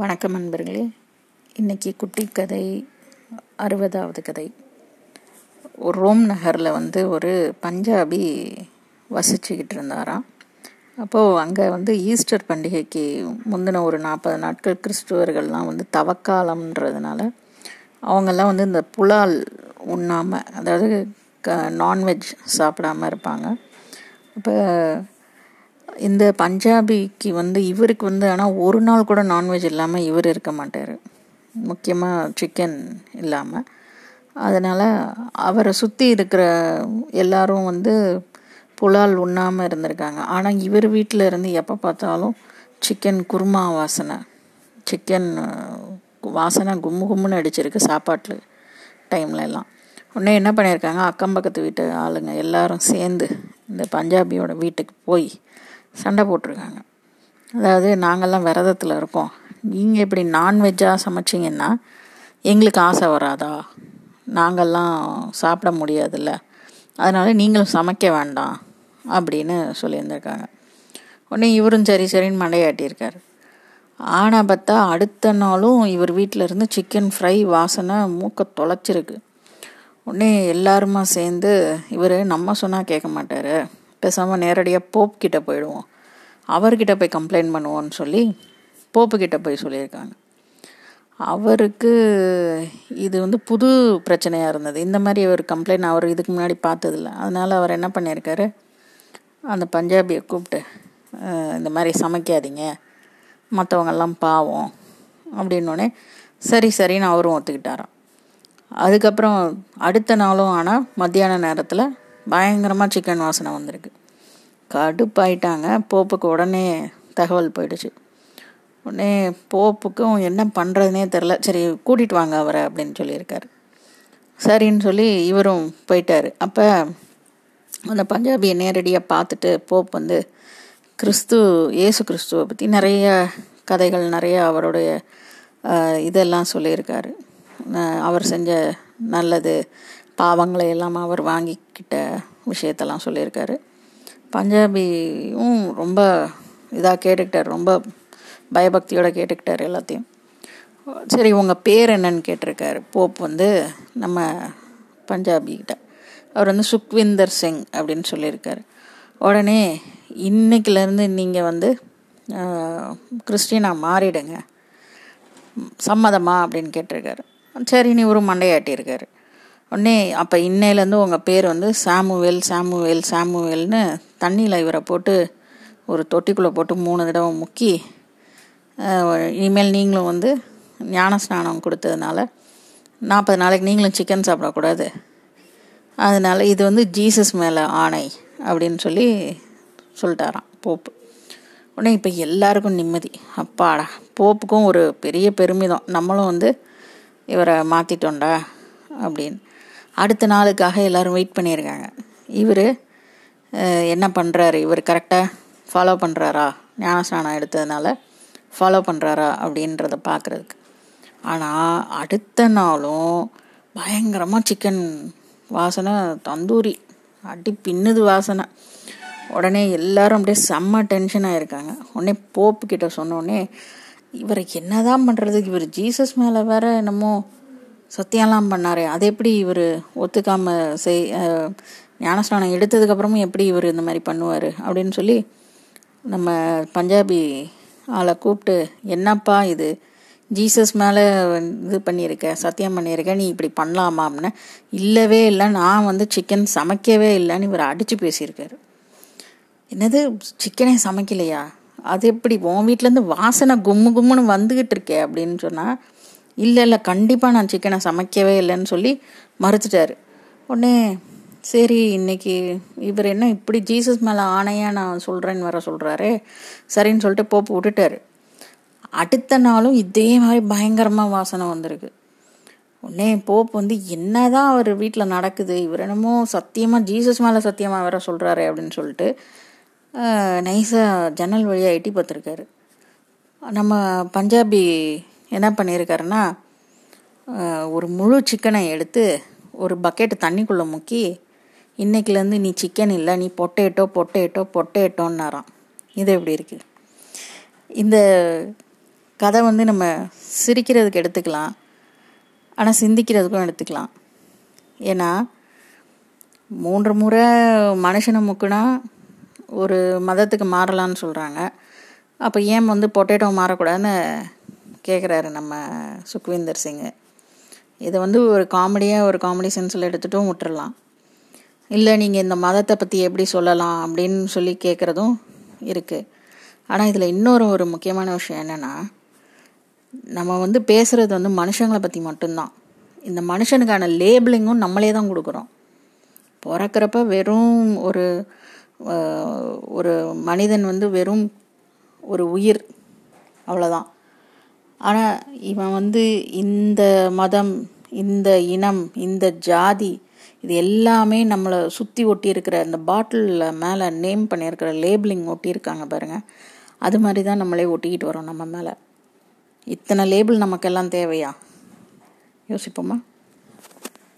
வணக்கம் நண்பர்களே. இன்னைக்கு குட்டி கதை அறுபதாவது கதை. ரோம் நகரில் வந்து ஒரு பஞ்சாபி வசிச்சுக்கிட்டு இருந்தாராம் அப்போது அங்கே வந்து ஈஸ்டர் பண்டிகைக்கு முந்தின ஒரு நாற்பது நாட்கள் கிறிஸ்துவர்கள்லாம் வந்து தவக்காலம்ன்றதுனால அவங்கெல்லாம் வந்து இந்த புலால் உண்ணாமல் அதாவது க நான்வெஜ் சாப்பிடாம இருப்பாங்க. அப்போ இந்த பஞ்சாபிக்கு வந்து இவருக்கு வந்து ஆனால் ஒரு நாள் கூட நான்வெஜ் இல்லாமல் இவர் இருக்க மாட்டார். முக்கியமாக சிக்கன் இல்லாமல் அதனால் அவரை சுற்றி இருக்கிற எல்லாரும் வந்து புலால் உண்ணாமல் இருந்திருக்காங்க. ஆனால் இவர் வீட்டில் இருந்து எப்போ பார்த்தாலும் சிக்கன் குருமா வாசனை. சிக்கன் வாசனை கும்மு கும்முன்னு அடிச்சிருக்கு சாப்பாட்டில் டைம்ல எல்லாம். உடனே என்ன பண்ணியிருக்காங்க அக்கம் பக்கத்து வீட்டு ஆளுங்க எல்லாரும் சேர்ந்து இந்த பஞ்சாபியோட வீட்டுக்கு போய் சண்டை போட்டிருக்காங்க. அதாவது நாங்கள்லாம் விரதத்தில் இருக்கோம் நீங்கள் இப்படி நான்வெஜ்ஜாக சமைச்சிங்கன்னா எங்களுக்கு ஆசை வராதா? நாங்கள்லாம் சாப்பிட முடியாதுல்ல. அதனால் நீங்களும் சமைக்க வேண்டாம் அப்படின்னு சொல்லியிருந்திருக்காங்க. உடனே இவரும் சரி சரின்னு மண்டையாட்டியிருக்காரு. ஆனால் பார்த்தா அடுத்த நாளும் இவர் வீட்டில் இருந்து சிக்கன் ஃப்ரை வாசனை மூக்க தொலைச்சிருக்கு. உடனே எல்லாருமா சேர்ந்து இவர் நம்ம சொன்னால் கேட்க மாட்டார். பேசாமல் நேரடியாக போப் கிட்ட போயிடுவோம். அவர்கிட்ட போய் கம்ப்ளைண்ட் பண்ணுவோன்னு சொல்லி போப்பு கிட்ட போய் சொல்லியிருக்காங்க. அவருக்கு இது வந்து புது பிரச்சனையாக இருந்தது. இந்த மாதிரி அவர் கம்ப்ளைண்ட் அவர் இதுக்கு முன்னாடி பார்த்ததில்ல. அதனால் அவர் என்ன பண்ணியிருக்காரு? அந்த பஞ்சாபியை கூப்பிட்டு இந்த மாதிரி சமைக்காதீங்க. மற்றவங்கெல்லாம் பாவம். அப்படின்னோடனே சரி சரின்னு அவரும் ஒத்துக்கிட்டாராம். அதுக்கப்புறம் அடுத்த நாளும் ஆனால் மத்தியான நேரத்தில் பயங்கரமாக சிக்கன் வாசனை வந்திருக்கு. கடுப்பாயிட்டாங்க. போப்புக்கு உடனே தகவல் போயிடுச்சு. உடனே போப்புக்கும் என்ன பண்ணுறதுனே தெரில சரி கூட்டிகிட்டு வாங்க அவரை அப்படின்னு சொல்லியிருக்காரு. சரின்னு சொல்லி இவரும் போயிட்டார். அப்போ அந்த பஞ்சாபியை நேரடியாக பார்த்துட்டு போப் வந்து கிறிஸ்து இயேசு கிறிஸ்துவை பற்றி நிறைய கதைகள் நிறைய அவருடைய இதெல்லாம் சொல்லியிருக்காரு. அவர் செஞ்ச நல்லது பாவங்களை எல்லாம் அவர் வாங்கிக்கிட்ட விஷயத்தெல்லாம் சொல்லியிருக்காரு. பஞ்சாபியும் ரொம்ப இதாக கேட்டுக்கிட்டார் ரொம்ப பயபக்தியோட கேட்டுக்கிட்டார் எல்லாத்தையும். சரி உங்கள் பேர் என்னன்னு கேட்டிருக்காரு. போப் வந்து நம்ம பஞ்சாபிகிட்ட அவர் வந்து சுக்விந்தர் சிங் அப்படின்னு சொல்லியிருக்காரு. உடனே இன்னைக்கிலேருந்து நீங்கள் வந்து கிறிஸ்டினாக மாறிடுங்க. சம்மதமா அப்படின்னு கேட்டிருக்காரு. நீ இவரும் மண்டையாட்டியிருக்காரு. உடனே அப்போ இன்னையிலேருந்து உங்கள் பேர் வந்து சாமுவேல் சாமுவேல் சாமுவேல்னு தண்ணியில் இவரை போட்டு ஒரு தொட்டிக்குள்ளே போட்டு மூணு தடவை முக்கி இனிமேல் நீங்களும் வந்து ஞான ஸ்நானம் கொடுத்ததுனால நாற்பது நாளைக்கு நீங்களும் சிக்கன் சாப்பிடக்கூடாது. அதனால் இது வந்து ஜீசஸ் மேலே ஆணை அப்படின்னு சொல்லி சொல்லிட்டாராம் போப்பு. உடனே இப்போ எல்லாருக்கும் நிம்மதி. அப்பாடா போப்புக்கும் ஒரு பெரிய பெருமிதம் நம்மளும் வந்து இவரை மாற்றிட்டோண்டா அப்படின்னு. அடுத்த நாளுக்காக எல்லோரும் வெயிட் பண்ணியிருக்காங்க. இவர் என்ன பண்ணுறாரு இவர் கரெக்டாக ஃபாலோ பண்ணுறாரா ஞானஸ்நானம் எடுத்ததுனால ஃபாலோ பண்ணுறாரா அப்படின்றத பார்க்குறதுக்கு ஆனால் அடுத்த நாளும் பயங்கரமாக சிக்கன் வாசனை தந்தூரி அடி பின்னுது வாசனை. உடனே எல்லாரும் அப்படியே செம்ம டென்ஷன் ஆயிருக்காங்க. உடனே போப்பு கிட்ட சொன்னோடனே இவரை என்னதான் பண்ணுறது இவர் ஜீசஸ் மேலே வேற என்னமோ சத்தியம்லாம் பண்ணார். அதை எப்படி இவர் ஒத்துக்காம செய் ஞானஸ்நானம் எடுத்ததுக்கப்புறமும் எப்படி இவர் இந்த மாதிரி பண்ணுவார் அப்படின்னு சொல்லி நம்ம பஞ்சாபி ஆளை கூப்பிட்டு என்னப்பா இது? ஜீசஸ் மேலே இது பண்ணியிருக்க சத்தியம் பண்ணியிருக்க நீ இப்படி பண்ணலாமா? அப்படின்னு. இல்லவே இல்லை. நான் வந்து சிக்கன் சமைக்கவே இல்லைன்னு இவர் அடித்து பேசியிருக்காரு. என்னது? சிக்கனே சமைக்கலையா? அது எப்படி? உன் வீட்டிலேருந்து வாசனை கும்மு கும்முன்னு வந்துக்கிட்டு இருக்கே அப்படின்னு சொன்னால் இல்லை இல்லை கண்டிப்பாக நான் சிக்கனை சமைக்கவே இல்லைன்னு சொல்லி மறுத்துட்டார். உடனே சரி இன்னைக்கு இவர் என்ன இப்படி ஜீசஸ் மேலே ஆணையாக நான் சொல்கிறேன்னு வர சொல்கிறாரு சரின்னு சொல்லிட்டு போப்பு விட்டுட்டாரு. அடுத்த நாளும் இதே மாதிரி பயங்கரமாக வாசனை வந்திருக்கு. உடனே போப் வந்து என்ன தான் அவர் வீட்டில் நடக்குது இவர் என்னமோ சத்தியமாக ஜீசஸ் மேலே சத்தியமாக வேற சொல்கிறாரு அப்படின்னு சொல்லிட்டு நைஸாக ஜன்னல் வழியாக எட்டி பார்த்துருக்காரு. நம்ம பஞ்சாபி என்ன பண்ணியிருக்காருன்னா ஒரு முழு சிக்கனை எடுத்து ஒரு பக்கெட்டு தண்ணிக்குள்ளே முக்கி இன்றைக்கிலேருந்து நீ சிக்கன் இல்லை நீ பொட்டேட்டோ பொட்டேட்டோ பொட்டேட்டோன்னாராம் இது எப்படி இருக்குது இந்த கதை வந்து நம்ம சிரிக்கிறதுக்கு எடுத்துக்கலாம். ஆனால் சிந்திக்கிறதுக்கும் எடுத்துக்கலாம். ஏன்னா மூன்று முறை மனுஷனை முக்குனா ஒரு மதத்துக்கு மாறலான்னு சொல்கிறாங்க அப்போ ஏன் வந்து பொட்டேட்டோ மாறக்கூடாதுன்னு கேட்குறாரு நம்ம சுக்விந்தர் சிங்கு. இதை வந்து ஒரு காமெடியாக ஒரு காமெடி சென்ஸில் எடுத்துகிட்டும் விட்டுறலாம். இல்லை நீங்கள் இந்த மதத்தை பற்றி எப்படி சொல்லலாம் அப்படின்னு சொல்லி கேட்குறதும் இருக்குது ஆனால் இதில் இன்னொரு ஒரு முக்கியமான விஷயம் என்னென்னா நம்ம வந்து பேசுகிறது வந்து மனுஷங்களை பற்றி மட்டும்தான். இந்த மனுஷனுக்கான லேபிளிங்கும் நம்மளே தான் கொடுக்குறோம். பிறக்கிறப்ப வெறும் ஒரு ஒரு மனிதன் வந்து வெறும் ஒரு உயிர். அவ்வளோதான் ஆனால் இவன் வந்து இந்த மதம் இந்த இனம் இந்த ஜாதி இது எல்லாமே நம்மளை சுற்றி ஒட்டி இருக்கிற அந்த பாட்டிலில் மேலே நேம் பண்ணியிருக்கிற லேபிளிங் ஒட்டியிருக்காங்க பாருங்கள் அது மாதிரி தான் நம்மளே ஒட்டிக்கிட்டு வரோம் நம்ம மேலே. இத்தனை லேபிள் நமக்கெல்லாம் தேவையா? யோசிப்போமா?